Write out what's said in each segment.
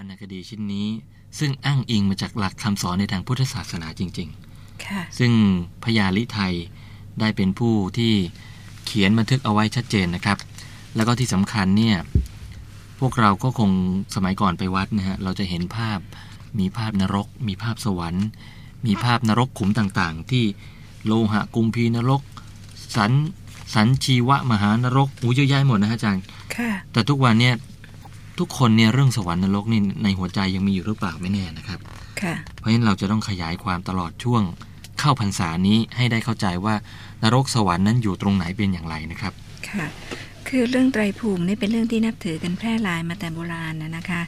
รรณคดีชิ้นนี้ ซึ่งอ้างอิงมาจากหลักคำสอนในทางพุทธศาสนาจริงค่ะๆซึ่งพญาลิไทยได้เป็นผู้ที่เขียนบันทึกเอาไว้ชัดเจนนะครับ แล้วก็ที่สำคัญเนี่ยพวกเราก็คงสมัยก่อนไปวัดนะฮะเราจะเห็นภาพมีภาพนรก มีภาพสวรรค์ มีภาพนรกขุมต่างๆ ที่โลหะกุมพีนรก สันสันชีวะมหานรกอู้เยอะแยะหมดนะฮะอาจารย์ค่ะแต่ทุกวันเนี่ย ทุกคนเนี่ยเรื่องสวรรค์นรกนี่ในหัวใจยังมีอยู่หรือเปล่าไม่แน่นะครับ ค่ะ เพราะฉะนั้นเราจะต้องขยายความตลอดช่วงเข้าพรรษานี้ให้ได้เข้าใจว่านรกสวรรค์นั้นอยู่ตรงไหนเป็นอย่างไรนะครับ ค่ะ คือเรื่องไตรภูมินี่เป็นเรื่องที่นับถือกันแพร่หลายมาแต่โบราณนะนะคะ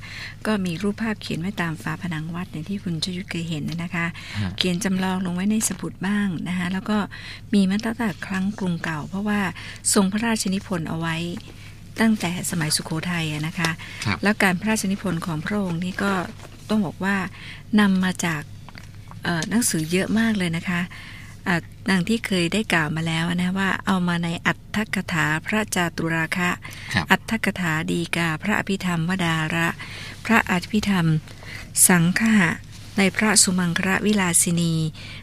ก็มีรูปภาพเขียนไว้ตามฝาผนังวัดอย่างที่คุณชยุทธเคยเห็นนะคะฮะเขียนจำลองลงไว้ในสมุดบ้างนะคะแล้วก็มีมาตั้งแต่ครั้งกรุงเก่า เพราะว่าทรงพระราชนิพนธ์เอาไว้ ตั้งแต่สมัยสุโขทัยอะนะคะครับแล้วการพระราชนิพนธ์ของพระองค์นี่ก็ต้องบอกว่านำมาจากเอ่อหนังสือเยอะมากเลยนะคะอะดังที่เคยได้กล่าวมาแล้วนะว่าเอามาในอัตถกถาพระจาตุราคะครับอัตถกถาดีกา พระอภิธรรมวดาระ พระอภิธรรม สังฆะในพระสุมังคระวิลาสินี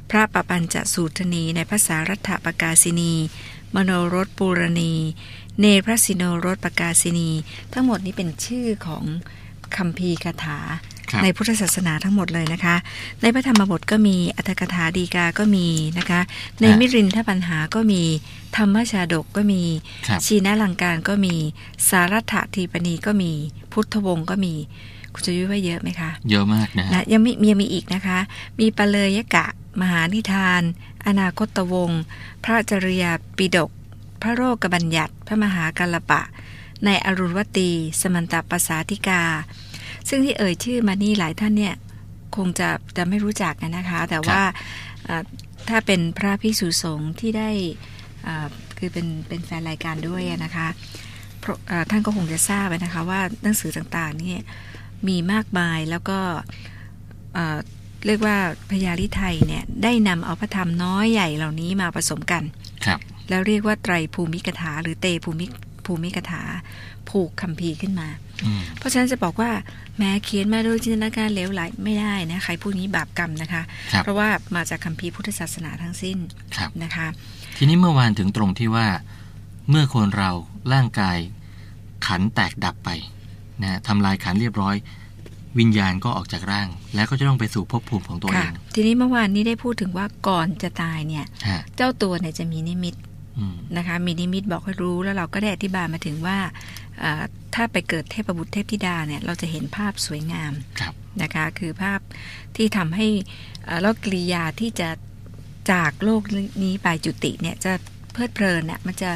พระปปัญจสูตรนีในพระสารัตถปกาสินี มโนรสปูรณี เนพระสิโนรสปกาสินี ทั้งหมดนี้เป็นชื่อของคำพีร์คาถาครับในพุทธศาสนาทั้งหมดเลยนะคะ ในพระธรรมบทก็มีอัตถกถาดีกาก็มีนะคะ ในมิรินทปัญหาก็มี ธรรมชาดกก็มีครับชีนาลังการก็มี สารัตถทีปณีก็มี พุทธวงศ์ก็มี คุณจะยุ้ยว่าเยอะไหมคะ เยอะมากนะฮะนะยังมียังมีอีกนะคะ มีปะเลยยกะ มหานิทาน อนาคตวงศ์พระจริยาปิดก พระโรกบัญญัติ พระมหากาลปะ ในอรุณวตี สมันตปสาธิกา ซึ่งที่เอ่ยชื่อมานี่หลายท่านเนี่ย คงจะจะไม่รู้จักกันนะคะ แต่ว่าอ่าถ้าเป็นพระภิกษุสงฆ์ที่ได้อ่าคือเป็นเป็นแฟนรายการด้วยอะนะคะเพราะอ่าท่านก็คงจะทราบนะคะว่าหนังสือต่างๆเนี่ยมีมากมายแล้วก็อ่าเรียกว่าพญาลิไทยเนี่ยได้นำเอาพระธรรมน้อยใหญ่เหล่านี้มาผสมกันครับ แล้วเรียกว่าไตรภูมิกถา หรือเตภูมิภูมิกถาผูกคัมภีร์ขึ้นมาอืมเพราะฉะนั้นจะบอกว่าแม้เขียนมาโดยจินตนาการเหลวไหลไม่ได้นะใครพูดนี้บาปกรรมนะคะครับเพราะว่ามาจากคัมภีร์พุทธศาสนาทั้งสิ้นครับนะคะ ทีนี้เมื่อวานถึงตรงที่ว่า เมื่อคนเราร่างกายขันแตกดับไปนะฮะทำลายขันเรียบร้อย วิญญาณก็ออกจากร่าง แล้วก็จะต้องไปสู่ภพภูมิของตัวเอค่ะงทีนี้เมื่อวานนี้ได้พูดถึงว่าก่อนจะตายเนี่ยฮะเจ้าตัวเนี่ยจะมีนิมิตอืม นะคะมีนิมิตบอกให้รู้แล้วเราก็ได้อธิบายมาถึงว่าอ่าถ้าไปเกิดเทพบุตรเทพธิดาเนี่ยเราจะเห็นภาพสวยงามครับนะคะคือภาพที่ทำให้เอ่อแล้วกริยาที่จะจากโลกนี้ไปจุติเนี่ยจะเพลิดเพลินเนี่ยมันจะ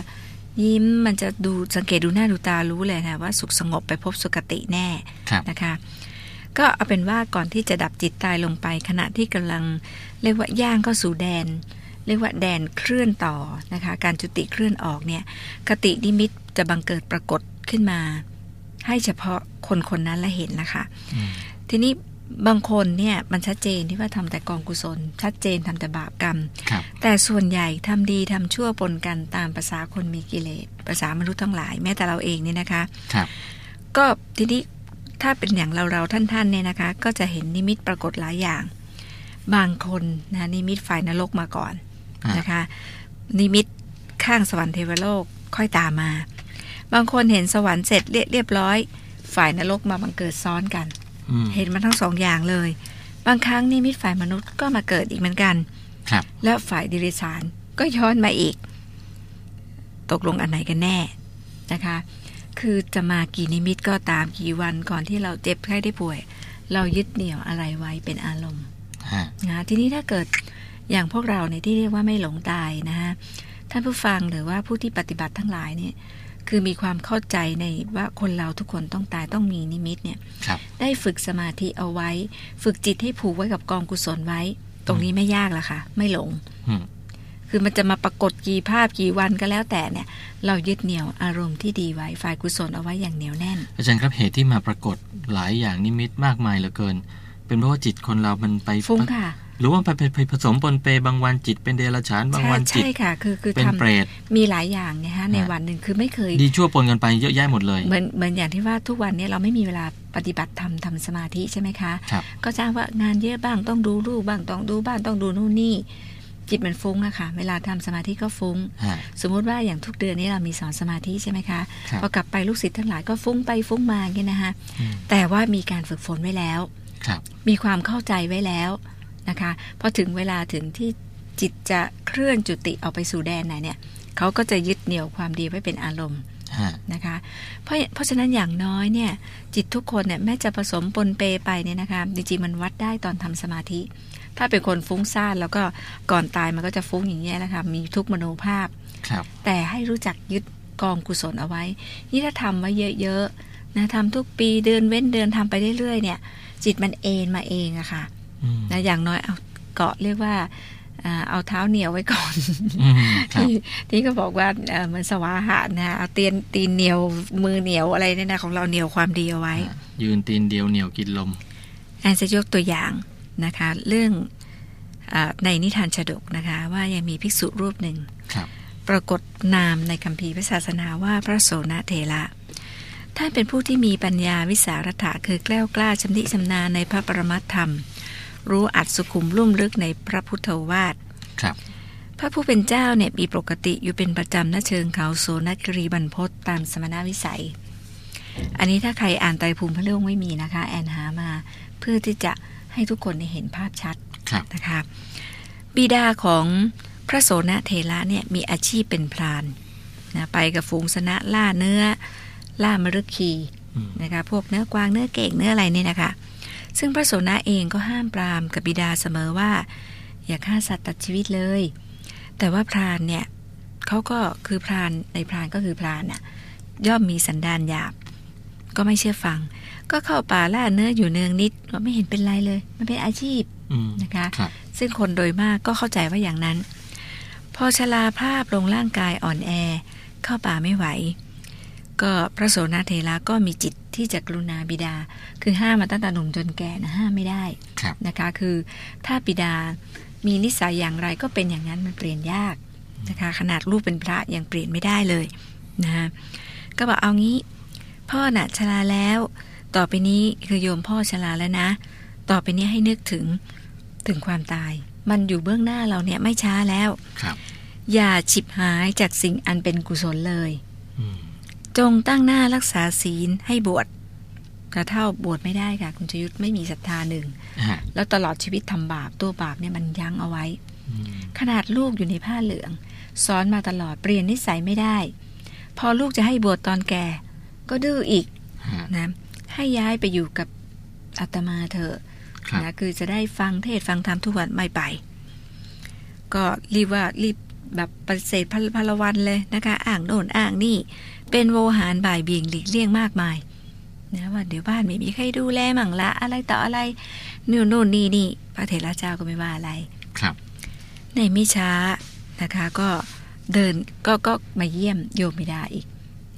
ยิ้มมันจะดูสังเกตดูหน้าดูตารู้เลยนะว่าสุขสงบไปพบสุคติแน่ครับนะคะก็เอาเป็นว่าก่อนที่จะดับจิตตายลงไปขณะที่กำลังเรียกว่าย่างเข้าสู่แดน เรียกว่าแดนเคลื่อนต่อนะคะ การจุติเคลื่อนออกเนี่ยกตินิมิตจะบังเกิดปรากฏขึ้นมา ให้เฉพาะคนคนนั้นละเห็นนะคะอืมทีนี้บางคนเนี่ยมันชัดเจนที่ว่าทำแต่กองกุศล ชัดเจนทำแต่บาปกรรมครับแต่ส่วนใหญ่ทำดีทำชั่วปนกันตามภาษาคนมีกิเลสภาษามนุษย์ทั้งหลาย แม้แต่เราเองเนี่ยนะคะครับ ก็ทีนี้ถ้าเป็นอย่างเราเราท่านท่านๆเนี่ยนะคะ ก็จะเห็นนิมิตปรากฏหลายอย่าง บางคนนะนิมิตฝ่ายนรกมาก่อนอ่า นนะคะ นิมิตข้างสวรรค์เทวโลกค่อยตามมา บางคนเห็นสวรรค์เสร็จเรียเรียบร้อย ฝ่ายนรกมาบังเกิดซ้อนกันอืมเห็นมาทั้งสองอย่างเลย บางครั้งนิมิตฝ่ายมนุษย์ก็มาเกิดอีกเหมือนกันครับแล้วฝ่ายดิเรกชานก็ย้อนมาอีก ตกลงอันไหนกันแน่นะคะ คือจะมากี่นิมิตก็ตามกี่วันก่อนที่เราเจ็บไข้ได้ป่วย เรายึดเหนี่ยวอะไรไว้เป็นอารมณ์ฮะนะทีนี้ถ้าเกิด อย่างพวกเราเนี่ยที่เรียกว่าไม่หลงตายนะฮะท่านผู้ฟังหรือว่าผู้ที่ปฏิบัติทั้งหลายเนี่ยคือมีความเข้าใจในว่าคนเราทุกคนต้องตายต้องมีนิมิตเนี่ยครับได้ฝึกสมาธิเอาไว้ ฝึกจิตให้ผูกไว้กับกองกุศลไว้ ตรงนี้ไม่ยากละค่ะ ไม่หลงอืมคือมันจะมาปรากฏกี่ภาพกี่วันก็แล้วแต่เนี่ย เรายึดเหนี่ยวอารมณ์ที่ดีไว้ฝ่ายกุศลเอาไว้อย่างเหนียวแน่น อาจารย์ครับเหตุที่มาปรากฏหลายอย่างนิมิตมากมายเหลือเกิน เป็นเพราะว่าจิตคนเรามันไปฟุ้งค่ะไหรือว่าไปไปผสมปนเปบางวันจิตเป็นเดรัจฉานบางใช่วันจิตใช่ค่ะ คือคือเป็นทำเปรตมีหลายอย่างเนี่ยฮะในฮะวันหนึ่งคือไม่เคย ดีชั่วปนกันไปเยอะแยะหมดเลย เหมือนเหมือนอย่างที่ว่าทุกวันเนี้เราไม่มีเวลาปฏิบัติธรรมทำสมาธิใช่ไหมคะครับก็จ้างว่างานเยอะบ้างต้องดูรูปบ้างต้องดูบ้านต้องดูนู่นนี่จิตมันฟุ้งอะค่ะ เวลาทำสมาธิก็ฟุ้งฮะสมมุติว่าอย่างทุกเดือนนี้เรามีสอนสมาธิใช่ไหมคะครับพอกลับไปลูกศิษย์ทั้งหลายก็ฟุ้งไปฟุ้งมาอย่างนี้นะคะอืมแต่ว่ามีการฝึกฝนไว้แล้วครับมีความเข้าใจไว้แล้ว นะคะพอถึงเวลาถึงที่จิตจะเคลื่อนจุติออกไปสู่แดนไหนเนี่ยเขาก็จะยึดเหนี่ยวความดีไว้เป็นอารมณ์ฮะนะคะเพราะเพราะฉะนั้นอย่างน้อยเนี่ยจิตทุกคนเนี่ยแม้จะผสมปนเปไปเนี่ยนะคะจริงๆมันวัดได้ตอนทำสมาธิ ถ้าเป็นคนฟุ้งซ่านแล้วก็ก่อนตายมันก็จะฟุ้งอย่างนี้ยแหละค่ะมีทุกมโนภาพครับแต่ให้รู้จักยึดกองกุศลเอาไว้ นี่ถ้าทำไว้เยอะๆนะทำทุกปีเดือนเว้นเดือนทำไปเรื่อยๆเนี่ยจิตมันเอนมาเองอะค่ะอืม นะอย่างน้อยเอาเกาะเรียกว่าอ่าเอาเท้าเหนียวไว้ก่อนอืมครับที่ที่ก็บอกว่าเอ่อเหมือนสวาหะนะเอาเตียนตีนเหนียวมือเหนียวอะไรเนี่ยนะของเราเหนียวความดีเอาไว้ ยืนตีนเดียวเหนียวกินลมแอนจะยกตัวอย่างนะคะ เรื่องอาในนิทานฉดกนะคะ ว่ายังมีภิกษุรูปหนึ่งครับปรากฏนามในคัมภีร์พระศาสนาว่าพระโสนเถระท่านเป็นผู้ที่มีปัญญาวิสารถะคือแกล้วกล้าชำนิชำนาญในพระปรมัตธรรม รู้อัดสุขุมลุ่มลึกในพระพุทธวาทครับพระผู้เป็นเจ้าเนี่ยมีปกติอยู่เป็นประจำณเชิงเขาโสนกรีบรรพตตามสมณวิสัย อันนี้ถ้าใครอ่านไตรภูมิพระเรื่องไม่มีนะคะ แอนหามาเพื่อที่จะให้ทุกคนได้เห็นภาพชัดครับนะคะบิดาของพระโสนเทระเนี่ยมีอาชีพเป็นพรานนะไปกับฝูงสนะล่าเนื้อ ล่ามฤคีอืมนะคะพวกเนื้อกวางเนื้อเก่งเนื้ออะไรเนี่ยนะคะ ซึ่งพระโสนะเองก็ห้ามปรามกับบิดาเสมอว่า อย่าฆ่าสัตว์ตัดชีวิตเลย แต่ว่าพรานเนี่ยเขาก็คือพรานในพรานก็คือพรานน่ะย่อมมีสันดานหยาบ ก็ไม่เชื่อฟัง ก็เข้าป่าล่าเนื้ออยู่เนืองนิดว่าไม่เห็นเป็นไรเลย มันเป็นอาชีพอืมนะคะครับซึ่งคนโดยมากก็เข้าใจว่าอย่างนั้น พอชราภาพลงร่างกายอ่อนแอ เข้าป่าไม่ไหว ก็พระโสนเทระก็มีจิตที่จะกรุณาบิดา คือห้ามมาตั้งแต่หนุ่มจนแก่นะห้ามไม่ได้ครับนะคะคือถ้าบิดามีนิสัยอย่างไรก็เป็นอย่างนั้นมันเปลี่ยนยากนะคะขนาดลูกเป็นพระยังเปลี่ยนไม่ได้เลยนะก็บอกเอางี้ พ่อน่ะชราแล้ว ต่อไปนี้คือโยมพ่อชราแล้วนะ ต่อไปนี้ให้นึกถึงถึงความตาย มันอยู่เบื้องหน้าเราเนี่ยไม่ช้าแล้วครับ อย่าฉิบหายจากสิ่งอันเป็นกุศลเลยอืม จงตั้งหน้ารักษาศีลให้บวชกระเท่าบวชไม่ได้ค่ะ คุณชยุทธไม่มีศรัทธาหนึ่งฮะแล้วตลอดชีวิตทำบาปตัวบาปเนี่ยมันยั้งเอาไว้อืมขนาดลูกอยู่ในผ้าเหลืองสอนมาตลอดเปลี่ยนนิสัยไม่ได้ พอลูกจะให้บวชตอนแก่ ก็ดื้ออีกฮะนะให้ย้ายไปอยู่กับอาตมาเถอะครับนะคือจะได้ฟังเทศน์ฟังธรรมทุกวันไม่ไป ก็รีบว่ารีบ แบบปฏิเสธพลพลวันเลยนะคะอ่างโน่นอ่างนี่ เป็นโวหารบ่ายเบี่ยงหลีกเลี่ยงมากมายนะว่าเดี๋ยวบ้านไม่มีใครดูแลมั่งละอะไรต่ออะไรนู่นนู่นนี่นี่พระเถระเจ้าก็ไม่ว่าอะไรครับ ในไม่ช้านะคะก็เดินก็ก็มาเยี่ยมโยมบิดาอีก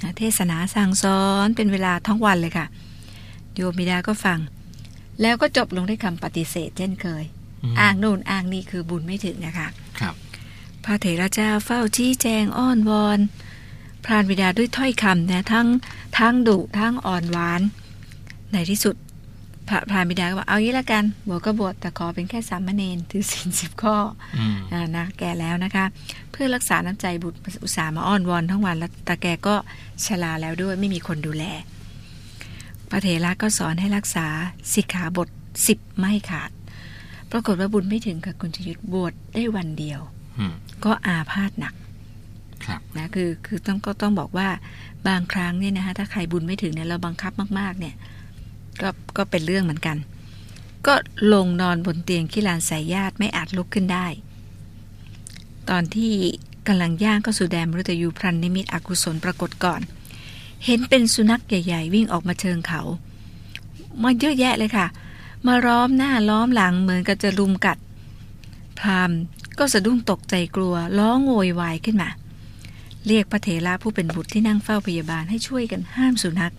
นะเทศนาสั่งสอนเป็นเวลาทั้งวันเลยค่ะ โยมบิดาก็ฟัง แล้วก็จบลงด้วยคำปฏิเสธเช่นเคยมอ้างนู่นอ้างนี่คือบุญไม่ถึงนะคะ ครับ พระเถระเจ้าเฝ้าชี้แจงอ้อนวอนพรานบิดาด้วยถ้อยคำนะทั้งทั้งดุทั้งอ่อนหวาน ในที่สุด พระพรานบิดาก็บอกเอางี้ละกันบวชก็บวชแต่ขอเป็นแค่สามเณรถือศีลสิบข้ออืมอ่านะแก่แล้วนะคะ เพื่อรักษาน้ำใจบุตรอุตส่าห์มาอ้อนวอนทั้งวันแล้วแต่แกก็ชราแล้วด้วยไม่มีคนดูแล พระเถระก็สอนให้รักษาสิกขาบทสิบไม่ขาด ปรากฏว่าบุญไม่ถึงกับคุณชยุทธบวชได้วันเดียวอืม ก็อาพาธหนักครับนะคือคือต้องก็ต้องบอกว่าบางครั้งเนี่ยนะคะถ้าใครบุญไม่ถึงเนี่ยเราบังคับมาก ๆ เนี่ย ก็ก็เป็นเรื่องเหมือนกัน ก็ลงนอนบนเตียงขี้ลานสายญาติไม่อาจลุกขึ้นได้ ตอนที่กำลังย่างก็สู่แดนมฤตยูพรันนิมิตอกุศลปรากฏก่อน เห็นเป็นสุนัขใหญ่ ๆ วิ่งออกมาเชิงเขามาเยอะแยะเลยค่ะ มาล้อมหน้าล้อมหลังเหมือนกับจะลุมกัด พราม ก็สะดุ้งตกใจกลัวร้องโวยวายขึ้นมา เรียกพระเถระผู้เป็นบุตรที่นั่งเฝ้าพยาบาลให้ช่วยกันห้ามสุนัขพ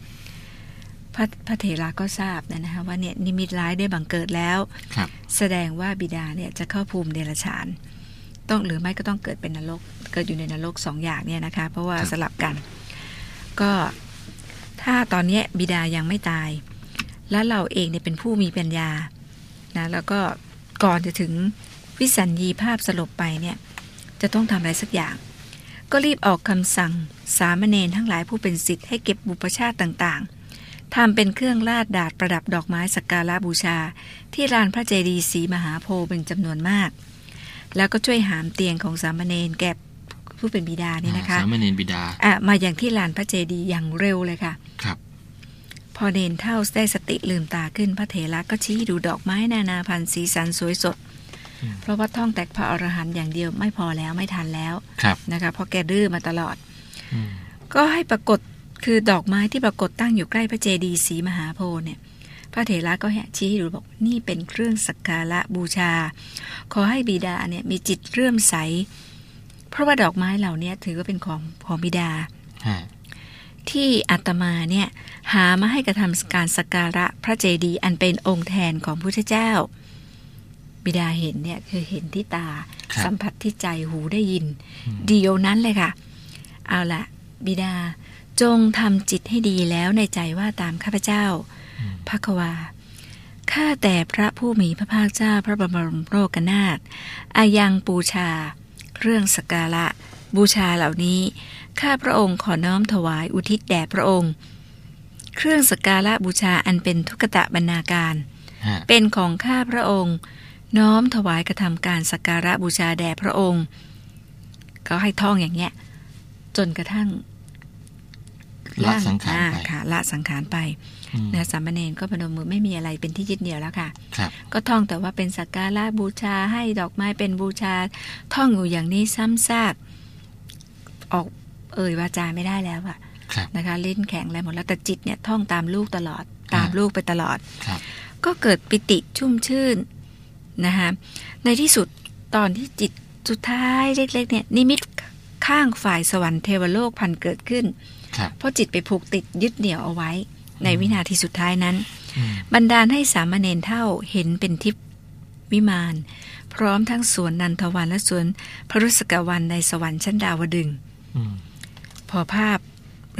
พระพระเถระก็ทราบนะนะคะว่าเนี่ยนิมิตร้ายได้บังเกิดแล้วครับแสดงว่าบิดาเนี่ยจะเข้าภูมิเดรัจฉาน ต้องหรือไม่ก็ต้องเกิดเป็นนรก เกิดอยู่ในนรกสองอย่างเนี่ยนะคะ เพราะว่าสลับกัน ก็ถ้าตอนเนี้ยบิดายังไม่ตาย แล้วเราเองเนี่ยเป็นผู้มีปัญญานะแล้วก็ก่อนจะถึง วิสัญญีภาพสลบไปเนี่ยจะต้องทำอะไรสักอย่าง ก็รีบออกคำสั่งสามเณรทั้งหลายผู้เป็นสิทธิ์ให้เก็บบุพชาติต่างๆทำเป็นเครื่องลาดดาดประดับดอกไม้สักการะบูชา ที่ลานพระเจดีย์ศรีมหาโพธิ์เป็นจำนวนมาก แล้วก็ช่วยหามเตียงของสามเณรแก่ผู้เป็นบิดานี่นะคะสามเณรบิดาอะมาอย่างที่ลานพระเจดีย์อย่างเร็วเลยค่ะ ครับ พอเนนเท่าได้สติลืมตาขึ้นพระเถระก็ชี้ดูดอกไม้นานาพันธุ์สีสันสวยสดอืม เพราะว่าท่องแต่พระอรหันต์อย่างเดียวไม่พอแล้วไม่ทันแล้วครับนะคะเพราะแกดื้อมาตลอดอืมก็ให้ปรากฏคือดอกไม้ที่ปรากฏตั้งอยู่ใกล้พระเจดีย์ศรีมหาโพธิ์เนี่ยพระเถระก็ให้ชี้ให้ดูบอกนี่เป็นเครื่องสักการะบูชา ขอให้บิดาเนี่ยมีจิตเรื่อมใส เพราะว่าดอกไม้เหล่านี้ถือว่าเป็นของของบิดาฮะที่อาตมาเนี่ยหามาให้กระทำการสักการะพระเจดีย์อันเป็นองค์แทนของพุทธเจ้า บิดาเห็นเนี่ยคือเห็นที่ตาครับสัมผัสที่ใจหูได้ยินอืมเดียวนั้นเลยค่ะ เอาละบิดาจงทำจิตให้ดีแล้วในใจว่าตามข้าพเจ้าอืมพระควาข้าแต่พระผู้มีพระภาคเจ้าพระบรมโลกนาถอายังปูชาเครื่องสกการะ บูชาเหล่านี้ ข้าพระองค์ขอน้อมถวายอุทิศแด่พระองค์ เครื่องสกการะบูชาอันเป็นทุกตะบรรณาการฮะเป็นของข้าพระองค์ น้อมถวายกระทำการสักการะบูชาแด่พระองค์ ก็ให้ท่องอย่างเงี้ย จนกระทั่งละสังขารอ่ไปค่ะละสังขารไปอืมนะสามเณรก็พนมมือไม่มีอะไรเป็นที่ยึดเหนี่ยวแล้วค่ะครับก็ท่องแต่ว่าเป็นสักการะบูชาให้ดอกไม้เป็นบูชาท่องอยู่อย่างนี้ซ้ำซากออกเอ่ยวาจาไม่ได้แล้วอะครับนะคะลิ้นแข็งอะไรหมดแล้วแต่จิตเนี่ยท่องตามลูกตลอดตามอ่าลูกไปตลอดครับก็เกิดปิติชุ่มชื่น นะคะในที่สุดตอนที่จิตสุดท้ายเล็กๆเนี่ยนิมิตข้างฝ่ายสวรรค์เทวโลกพันเกิดขึ้นครับเพราะจิตไปผูกติดยึดเหนี่ยวเอาไว้ ในวินาทีสุดท้ายนั้นอืมบันดาลให้สามเณรเท่าเห็นเป็นทิพย์วิมาน พร้อมทั้งสวนนันทวันและสวนพระรุษกวันในสวรรค์ชั้นดาวดึงส์อืมพอภาพ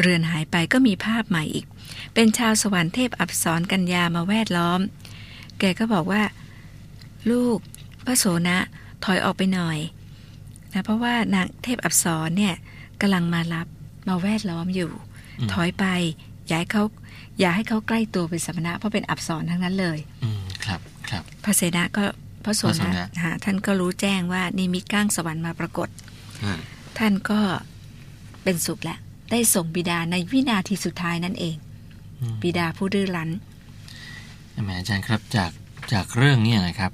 เรือนหายไปก็มีภาพใหม่อีก เป็นชาวสวรรค์เทพอับสรกัญญามาแวดล้อม แกก็บอกว่า ลูกพระโสนะถอยออกไปหน่อยนะเพราะว่านางเทพอับสรเนี่ยกำลังมารับมาแวดล้อมอยู่อืมถอยไปอย่าให้เขาอย่าให้เขาใกล้ตัวเป็นสมณะเพราะเป็นอับสรทั้งนั้นเลยอืมครับครับพระเสนะก็พระโสพระโสนะนะฮะท่านก็รู้แจ้งว่านิมิตก้างสวรรค์มาปรากฏฮะท่านก็เป็นสุขแหละได้ส่งบิดาในวินาทีสุดท้ายนั่นเองอืมบิดาผู้ดื้อรั้นแหมอาจารย์ครับจากจากเรื่องเนี้นะครับ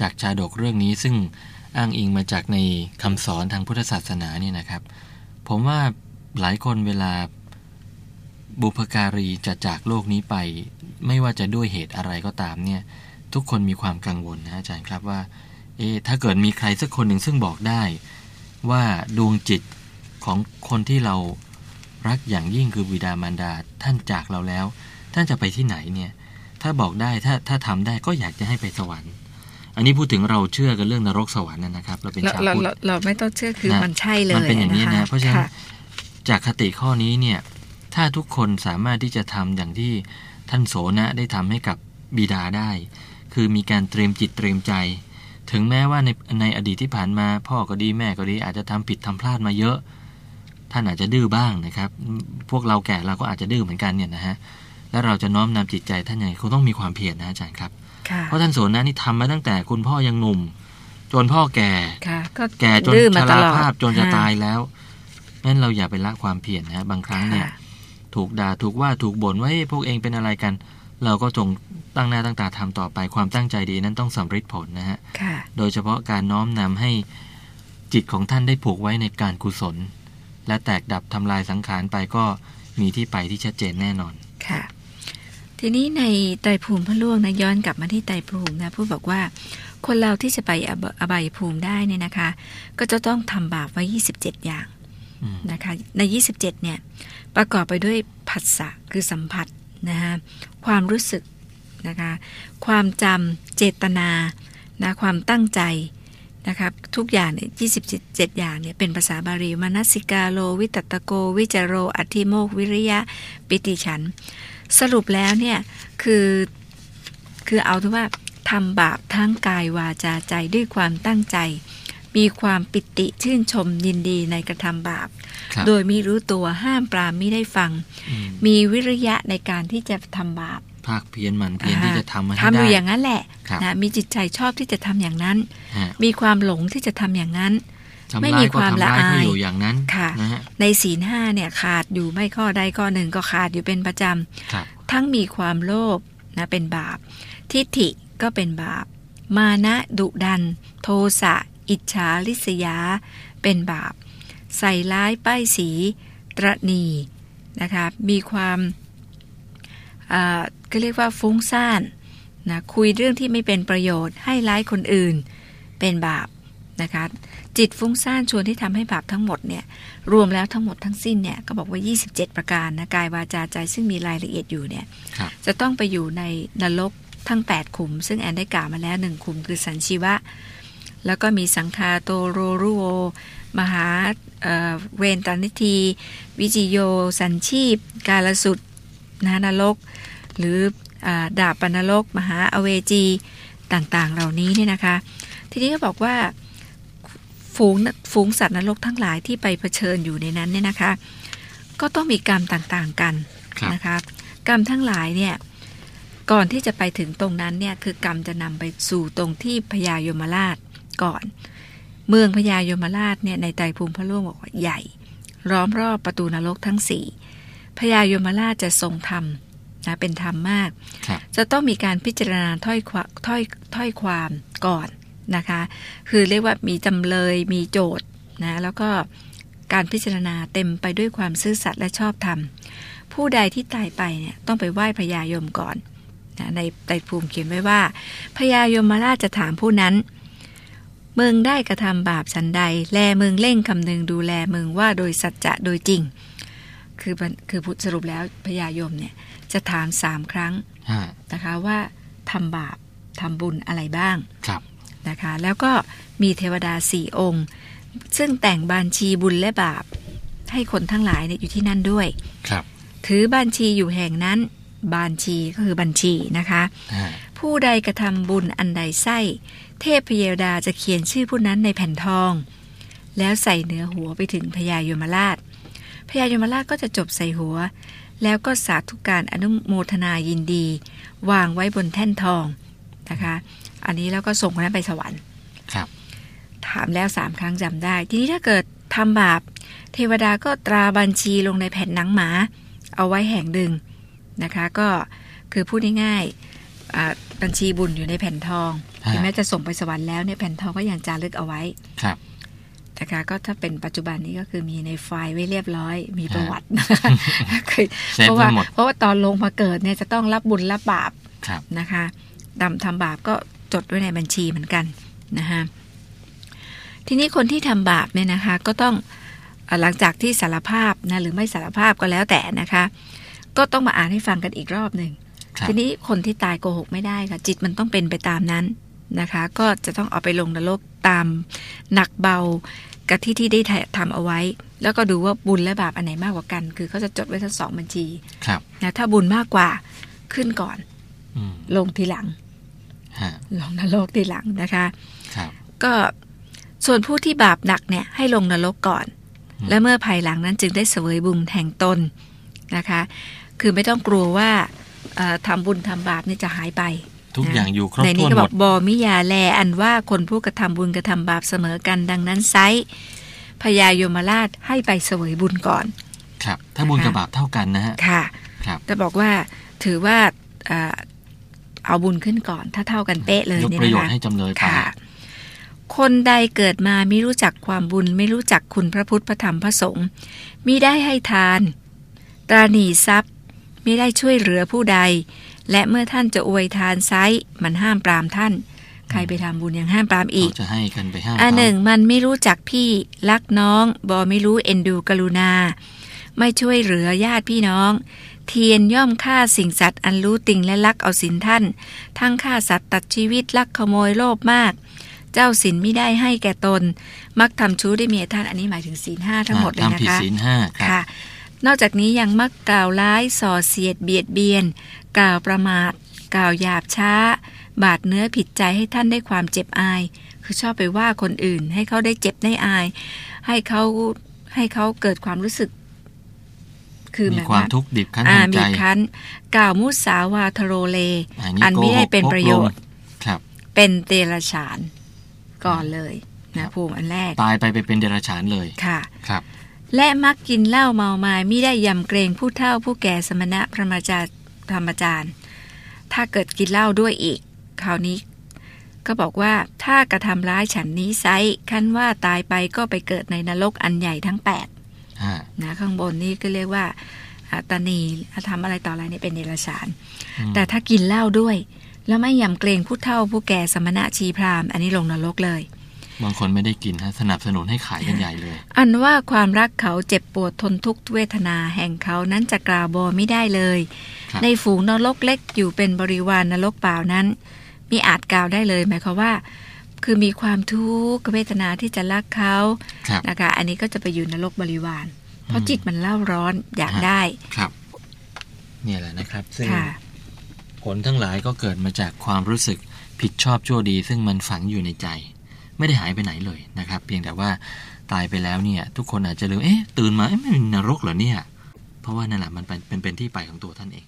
จากชาดกเรื่องนี้ซึ่งอ้างอิงมาจากในคำสอนทางพุทธศาสนาเนี่ยนะครับ ผมว่าหลายคนเวลาบุพการีจะจากโลกนี้ไป ไม่ว่าจะด้วยเหตุอะไรก็ตามเนี่ย ทุกคนมีความกังวลนะอาจารย์ครับว่า เอะถ้าเกิดมีใครสักคนหนึ่งซึ่งบอกได้ ว่าดวงจิตของคนที่เรารักอย่างยิ่งคือบิดามารดาท่านจากเราแล้ว ท่านจะไปที่ไหนเนี่ย ถ้าบอกได้ถ้าถ้าทำได้ก็อยากจะให้ไปสวรรค์ อันนี้พูดถึงเราเชื่อกันเรื่องนรกสวรรค์นะนะครับเราเป็นเราชาวเราพุทธเราเราไม่ต้องเชื่อคือนะมันใช่เลยมันเป็นอย่างนี้คนะเพราะฉะนั้นค่จากคติข้อนี้เนี่ยถ้าทุกคนสามารถที่จะทำอย่างที่ท่านโสนะได้ทำให้กับบิดาได้ คือมีการเตรียมจิตเตรียมใจ ถึงแม้ว่าในในอดีตที่ผ่านมาพ่อก็ดีแม่ก็ดี อาจจะทำผิดทำพลาดมาเยอะ ท่านอาจจะดื้อบ้างนะครับ พวกเราแก่เราก็อาจจะดื้อเหมือนกันเนี่ยนะฮะแล้วเราจะน้อมนำจิตใจท่านยังไงคงต้องมีความเพียรนะอาจารย์ครับค่ะ เพราะท่านโสนะนี่ทำมาตั้งแต่คุณพ่อยังหนุ่ม จนพ่อแก่ค่ะก็แก่จนดื้อชมาตราลอดภาพจนจะค่ตายแล้วงั้นเราอย่าไปละความเพียรนะฮะบางครั้งเนี่ยค่ะถูกด่าถูกว่าถูกบ่นว่าเฮ้ยพวกเองเป็นอะไรกัน เราก็จงตั้งหน้าตั้งตาทำต่อไปความตั้งใจดีนั้นต้องสำเร็จผลนะฮะค่ะโดยเฉพาะการน้อมนำให้จิตของท่านได้ผูกไว้ในการกุศล และแตกดับทำลายสังขารไปก็มีที่ไปที่ชัดเจนแน่นอนค่ะ ทีนี้ในไตรภูมิพระล่วงนะย้อนกลับมาที่ไตรภูมินะพูดบอกว่า คนเราที่จะไปอบอบายภูมิได้เนี่ยนะคะ ก็จะต้องทำบาปไว้ 27 อย่างอืมนะคะใน 27 เนี่ยประกอบไปด้วยผัสสะคือสัมผัสนะคะความรู้สึกนะคะความจำเจตนานะความตั้งใจนะครับทุกอย่างเนี่ย27อย่างเนี่ยเป็นภาษาบาลีมนัสสิกาโล วิตตโก วิจโร อธิโมกวิริยะ ปิติฉัน สรุปแล้วเนี่ยคือคือเอาที่ว่าทำบาปทั้งกายวาจาใจด้วยความตั้งใจ มีความปิติชื่นชมยินดีในกระทำบาปครับโดยไม่รู้ตัวห้ามปรามไม่ได้ฟังอืมมีวิริยะในการที่จะทำบาปภาคเพียรหมันเพียรที่จะทำมาให้ทำอได้ยู่อย่างนั้นแหละครับนะมีจิตใจชอบที่จะทำอย่างนั้นฮะมีความหลงที่จะทำอย่างนั้นทำ ไม่ร้ามียก็ความทำละร้ายอายก็อยู่อย่างนั้นค่ะนะฮะในศีลห้าเนี่ยขาดอยู่ไม่ข้อใดข้อหนึ่งก็ขาดอยู่เป็นประจครับำทั้งมีความโลภนะเป็นบาป ทิฏฐิก็เป็นบาป มานะดุดัน โทสะอิจฉาลิษยา เป็นบาป ใส่ร้ายป้ายสีตรณีนะคะมีความอ่าก็เรียกว่าฟุ้งซ่านนะคุยเรื่องที่ไม่เป็นประโยชน์ให้ร้ายคนอื่น เป็นบาป นะคะจิตฟุ้งซ่านชวนที่ทำให้บาปทั้งหมดเนี่ยรวมแล้วทั้งหมดทั้งสิ้นเนี่ยก็บอกว่า 27 ประการนะกายวาจาใจซึ่งมีรายละเอียดอยู่เนี่ยครับจะต้องไปอยู่ในนรกทั้ง 8 ขุม ซึ่งแอนได้กล่าวมาแล้ว1ขุมคือสันชีวะ แล้วก็มีสังคาโตโรรุโอ มหาเอ่อเวนตานิที วิจิโย สันชีพ กาลสุดนะนรก หรืออาดาบปนรก มหาอเวจีต่างๆ เหล่านี้เนี่ยนะคะ ทีนี้ก็บอกว่า ฝูงฝูงสัตว์นรกทั้งหลายที่ไปเผชิญอยู่ในนั้นเนี่ยนะคะ ก็ต้องมีกรรมต่างๆกันครับนะคะกรรมทั้งหลายเนี่ยก่อนที่จะไปถึงตรงนั้นเนี่ยคือกรรมจะนำไปสู่ตรงที่พญายมราชก่อน เมืองพญายมราชเนี่ยในไตรภูมิพระโลกบอกว่าใหญ่ ล้อมรอบประตูนรกทั้งสี่พญายมราชจะทรงธรรมนะเป็นธรรมมากครับจะต้องมีการพิจารณาถ้อยควถ้อยถ้อยความก่อน นะคะ คือเรียกว่ามีจำเลยมีโจทย์นะแล้วก็การพิจารณาเต็มไปด้วยความซื่อสัตย์และชอบธรรม ผู้ใดที่ตายไปเนี่ยต้องไปไหว้พญายมก่อนนะในไตรภูมิเขียนไว้ว่าพญายมราชจะถามผู้นั้นเมืองได้กระทำบาปฉันใด แลเมืองเล่งคำนึงดูแลเมืองว่าโดยสัจจะโดยจริง คือมันคือพูดสรุปแล้วพญายมเนี่ยจะถามสามครั้งฮะนะคะว่าทำบาปทำบุญอะไรบ้างครับ นะคะ แล้วก็มีเทวดาสี่องค์ ซึ่งแต่งบัญชีบุญและบาป ให้คนทั้งหลายเนี่ยอยู่ที่นั่นด้วยครับ ถือบัญชีอยู่แห่งนั้นบัญชีก็คือบัญชีนะคะฮะผู้ใดกระทำบุญอันใดไส้ เทพพเยดาจะเขียนชื่อผู้นั้นในแผ่นทอง แล้วใส่เหนือหัวไปถึงพญายมราชพญายมราชก็จะจบใส่หัว แล้วก็สาธุการอนุโมทนายินดี วางไว้บนแท่นทองนะคะ อันนี้แล้วก็ส่งคนนั้นไปสวรรค์ครับ ถามแล้วสามครั้งจำได้ ทีนี้ถ้าเกิดทำบาป เทวดาก็ตราบัญชีลงในแผ่นหนังหมา เอาไว้แห่งหนึ่งนะคะ ก็คือพูดง่ายๆอ่าบัญชีบุญอยู่ในแผ่นทองฮะถึงแม้จะส่งไปสวรรค์แล้วเนี่ยแผ่นทองก็ยังจารึกเอาไว้ครับนะคะก็ถ้าเป็นปัจจุบันนี้ก็คือมีในไฟล์ไว้เรียบร้อย มีประวัติคือเซฟเพราะไว้ว่าหมดเพราะว่าตอนลงมาเกิดเนี่ยจะต้องรับบุญรับบาปครับนะคะดำทำบาปก็จ ดไว้ในบัญชีเหมือนกันนะคะทีนี้คนที่ทำบาปเนี่ยนะคะก็ต้องเอ่อหลังจากที่สารภาพนะหรือไม่สารภาพก็แล้วแต่นะคะ ก็ต้องมาอ่านให้ฟังกันอีกรอบหนึ่งครับทีนี้คนที่ตายโกหกไม่ได้ค่ะ จิตมันต้องเป็นไปตามนั้นนะคะ ก็จะต้องเอาไปลงนรกตามหนักเบากับที่ที่ได้ทำเอาไว้ แล้วก็ดูว่าบุญและบาปอันไหนมากกว่ากัน คือเขาจะจดไว้ทั้งสองบัญชีครับนะถ้าบุญมากกว่าขึ้นก่อนอืมลงทีหลังฮะ ลงนรกทีหลังนะคะครับก็ส่วนผู้ที่บาปหนักเนี่ยให้ลงนรกก่อนอืมและเมื่อภายหลังนั้นจึงได้เสวยบุญแห่งตนนะคะ คือไม่ต้องกลัวว่าเอ่อทำบุญทำบาปเนี่ยจะหายไป ทุกอย่างอยู่ครบในถ้นี้วนก็หบมอดกบอมิยาแลอันว่าคนผู้กระทำบุญกระทำบาปเสมอกันดังนั้นไซร้พญายมราชให้ไปเสวยบุญก่อน ครับ ถ้าบุญนะคะกับบาปเท่ากันนะฮะค่ะ ครับจะบอกว่าถือว่า เอ่อเอาบุญขึ้นก่อน ถ้าเท่ากันเป๊ะเลยยกเนี่ยประโยชนะคะน์ให้จำเลยไปค่ะ คนใดเกิดมาไม่รู้จักความบุญไม่รู้จักคุณพระพุทธพระธรรมพระสงฆ์มิได้ให้ทาน ตราหนีทรัพย์มิได้ช่วยเหลือผู้ใด และเมื่อท่านจะอวยทานไซร้มันห้ามปรามท่าน ใครไปทำบุญยังห้ามปรามอีกเขาจะให้กันไปห้ามอันเขาหนึ่งมันไม่รู้จักพี่รักน้องบอไม่รู้เอ็นดูกรุณา ไม่ช่วยเหลือญาติพี่น้อง เทียนย่อมฆ่าสิ่งสัตว์อันรู้ติ่งและลักเอาสินท่าน ทั้งฆ่าสัตว์ตัดชีวิตลักขโมยโลภมาก เจ้าสินไม่ได้ให้แก่ตน มักทำชู้ได้เมียท่านอันนี้หมายถึงศีลห้าทั้งหมดเลยทำนะผิดคะศีลห้าครับค่ะ นอกจากนี้ยังมักกล่าวร้ายส่อเสียดเบียดเบียน กล่าวประมาท กล่าวหยาบช้า บาดเนื้อผิดใจให้ท่านได้ความเจ็บอาย คือชอบไปว่าคนอื่นให้เขาได้เจ็บได้อาย ให้เขาให้เขาเกิดความรู้สึก คือมีแบบความว่าทุกข์ดิบคั้นอ่าแห่งใจมีคันกล่าวมุสาวาทโรเล อันนี้อันไม่ได้โกหกเป็นประโยชน์พกลมครับ เป็นเตระฉานก่อนเลยครันะบภูมิอันแรก ตายไปไปเป็นเดรัจฉานเลยค่ะครับ และมักกินเหล้าเมามายไม่ได้ยำเกรงผู้เฒ่าผู้แก่สมณะพระมาจารธรรมจารย์ ถ้าเกิดกินเหล้าด้วยอีก คราวนี้ ก็บอกว่าถ้ากระทำร้ายฉันนี้ไซขั้นว่าตายไปก็ไปเกิดในนรกอันใหญ่ทั้งแปดอ่า นะข้างบนนี่ก็เรียกว่าอาตานีทำอะไรต่ออะไรนี่เป็นเดรัจฉานอืมแต่ถ้ากินเหล้าด้วย แล้วไม่ยำเกรงผู้เฒ่าผู้แก่สมณะชีพราหมณ์อันนี้ลงนรกเลยบางคนไม่ได้กินฮะสนับสนุนให้ขายกันใหญ่เลย อันว่าความรักเขาเจ็บปวดทนทุกขเวทนาแห่งเขานั้นจะกล่าวบอไม่ได้เลยครับในฝูงนรกเล็กอยู่เป็นบริวารนรกเปล่านั้น มีอาจกล่าวได้เลย หมายความว่า คือมีความทุกขเวทนาที่จะรักเขาครับนะคะอันนี้ก็จะไปอยู่นรกบริวาร เพราะอืมจิตมันเล่าร้อนอยากฮะได้ครับเนี่ยแหละนะครับซึ่งค่ะผลทั้งหลายก็เกิดมาจากความรู้สึกผิดชอบชั่วดี ซึ่งมันฝังอยู่ในใจ ไม่ได้หายไปไหนเลยนะครับ เพียงแต่ว่าตายไปแล้วเนี่ย ทุกคนอาจจะลืมเอ๊ะตื่นมาเอ๊ะไม่มีนรกเหรอเนี่ย เพราะว่านั่นแหละมันเป็นเป็นเป็นที่ไปของตัวท่านเอง